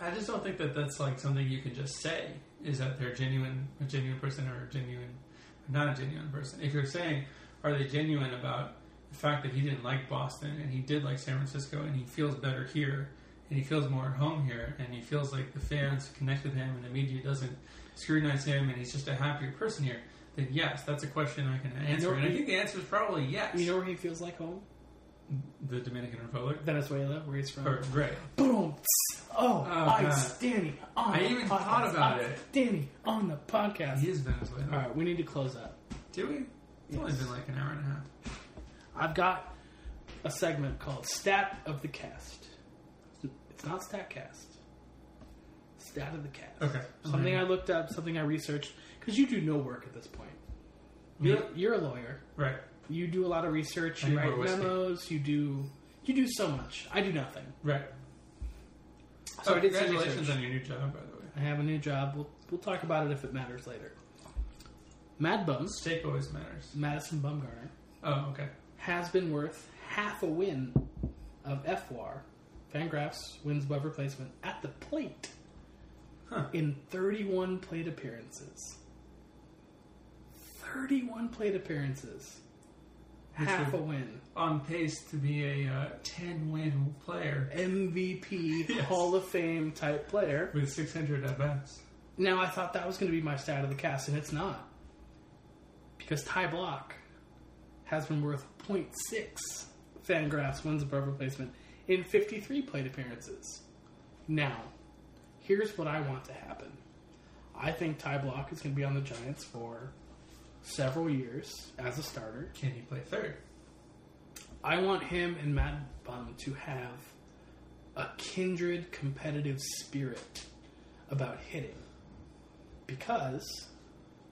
I just don't think that that's like something you can just say is that they're genuine, a genuine person or a genuine, not a genuine person. If you're saying, are they genuine about the fact that he didn't like Boston and he did like San Francisco and he feels better here and he feels more at home here and he feels like the fans connect with him and the media doesn't scrutinize him and he's just a happier person here, then yes, that's a question I can answer. know, and I think the answer is probably yes. You know where he feels like home? the Dominican Republic. Venezuela, where he's from. Or, right. Boom! Oh, Oh, ice, God. Danny on I the even podcast. thought about it. Danny on the podcast. He is Venezuelan. All right, we need to close up. Do we? It's only been like an hour and a half. I've got a segment called Stat of the Cast. It's not Statcast. Stat of the Cast. Okay. Something I looked up, something I researched, because you do no work at this point. Mm-hmm. You're, Yeah. you're a lawyer. Right. You do a lot of research. You write memos. You do you do so much. I do nothing. Right. So oh, I did some congratulations research. on your new job, by the way. I have a new job. We'll we'll talk about it if it matters later. Mad Bum, Steak always matters. Madison Bumgarner, Oh, okay. Has been worth half a win of FWAR, Fangraphs wins above replacement at the plate Huh. in 31 plate appearances. 31 plate appearances. Which half a win. On pace to be a uh, 10 win player MVP, Yes. Hall of Fame type player. with 600 at bats. Now, I thought that was going to be my stat of the cast, and it's not. Because Ty Blach has been worth 0.6 Fangraphs wins above replacement in 53 plate appearances. Now, here's what I want to happen. I think Ty Blach is going to be on the Giants for several years as a starter. Can he play third? I want him and Mad Bum to have a kindred competitive spirit about hitting. Because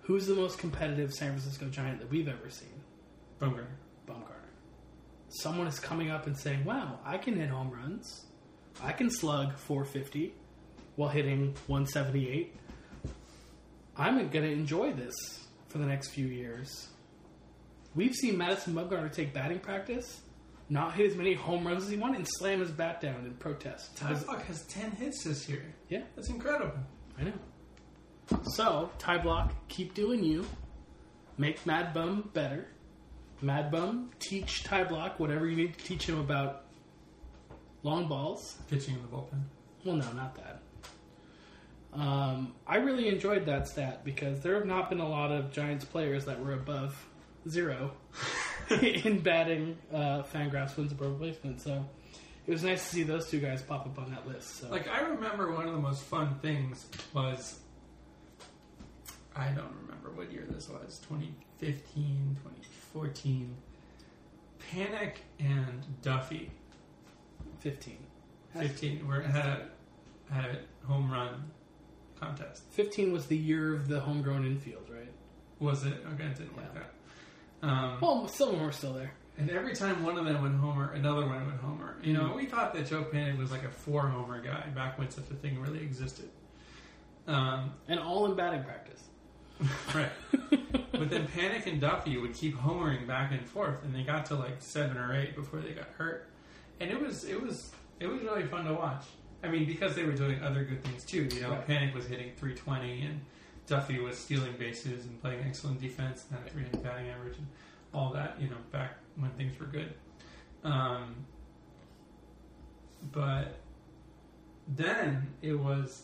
who's the most competitive San Francisco Giant that we've ever seen? Bumgarner. Bumgarner. Someone is coming up and saying, Wow, I can hit home runs. I can slug 450 while hitting 178. I'm going to enjoy this for the next few years. We've seen Madison Bumgarner take batting practice, not hit as many home runs as he wanted, and slam his bat down in protest. Ty Blach has 10 hits this year. Yeah, That's incredible. I know. So, Ty Blach, keep doing you. Make Mad Bum better. Mad Bum, teach Ty Blach whatever you need to teach him about long balls. Pitching in the bullpen. Well, no, not that. Um, I really enjoyed that stat because there have not been a lot of Giants players that were above zero in batting uh, Fangraphs wins above replacement. So it was nice to see those two guys pop up on that list. So. Like, I remember one of the most fun things was. I don't remember what year this was 2015, 2014. Panik and Duffy 15. 15 were had a had a home run contest. 15 was the year of the homegrown infield, right? Was it? Okay, it didn't like Yeah. that. Um, Well, some of them were still there. and every time one of them went homer, another one went homer. You know, we thought that Joe Panik was like a four homer guy back when such a thing really existed. Um, And all in batting practice. right. but then Panik and Duffy would keep homering back and forth, and they got to like seven or eight before they got hurt. And it was it was it was really fun to watch. I mean, because they were doing other good things too. You know, Right. Panik was hitting 320, and Duffy was stealing bases and playing excellent defense, and had a 300 batting average, and all that. You know, back when things were good. Um, but then it was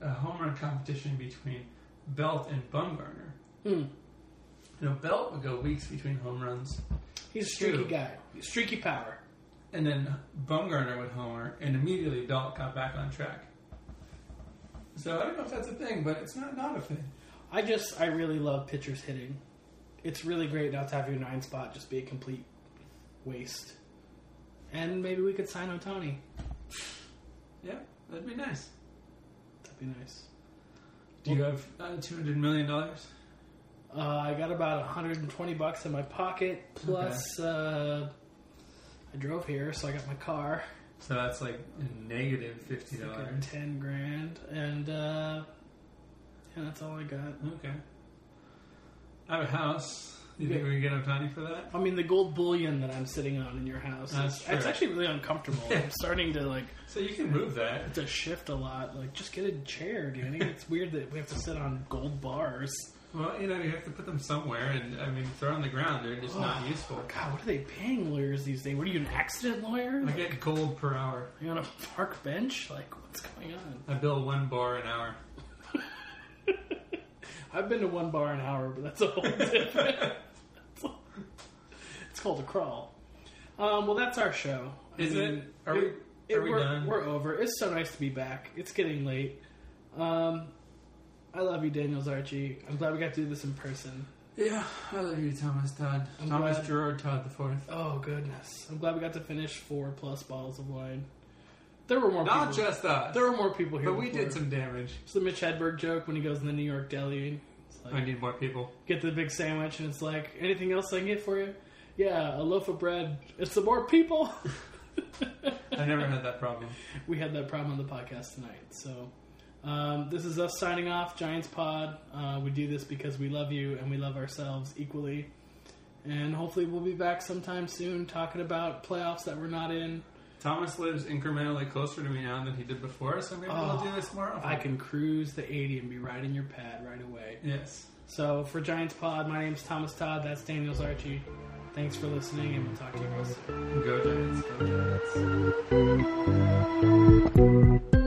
a home run competition between Belt and Bumgarner. Hmm. You know, Belt would go weeks between home runs, He's a streaky True. guy. Streaky power. and then Bumgarner would homer, and immediately Belt got back on track. So I don't know if that's a thing, but it's not not a thing. I just, I really love pitchers hitting. It's really great not to have your nine spot just be a complete waste. And maybe we could sign Ohtani. Yeah, that'd be nice. That'd be nice. Do you have uh, two hundred million dollars? Uh, I got about 120 bucks in my pocket. Plus, uh, I drove here, so I got my car. So that's like negative fifty Like dollars. 10 grand, and uh, yeah, that's all I got. Okay. I have a house. You think we can get Ohtani for that? I mean, the gold bullion that I'm sitting on in your house. That's is, true. it's actually really uncomfortable. I'm starting to like So you can move that. to shift a lot. Like, just get a chair, Danny. It's weird that we have to sit on gold bars. Well, you know, you have to put them somewhere, and I mean, they're on the ground. They're just not oh, useful. God, what are they paying lawyers these days? What are you, an accident lawyer? I get gold per hour. Are you on a park bench? Like, what's going on? I bill one bar an hour. I've been to one bar an hour, but that's a whole different. Called a crawl. Um, well, that's our show. I Is mean, it? Are we? it- Are we we're, done? We're over. It's so nice to be back. It's getting late. Um, I love you, Daniels Archie. I'm glad we got to do this in person. Yeah, I love you, Thomas Todd. I'm Thomas glad- Gerard Todd the fourth. Oh goodness, I'm glad we got to finish four plus bottles of wine. There were more. Not people. just us, There were more people here. but we before. did some damage. It's the Mitch Hedberg joke when he goes in the New York deli. It's like, I need more people. get the big sandwich, and it's like, anything else I can get for you? Yeah, a loaf of bread. It's the more people. I never had that problem. we had that problem on the podcast tonight. So um, this is us signing off, Giants Pod. Uh, we do this because we love you and we love ourselves equally. And hopefully we'll be back sometime soon talking about playoffs that we're not in. Thomas lives incrementally closer to me now than he did before, so maybe Oh, we'll do this more often. I can cruise the 80 and be right in your pad right away. Yes. So for Giants Pod, my name's Thomas Todd. That's Daniels Archie. Thanks for listening, and we'll talk to you real soon. Go Giants. Go Giants.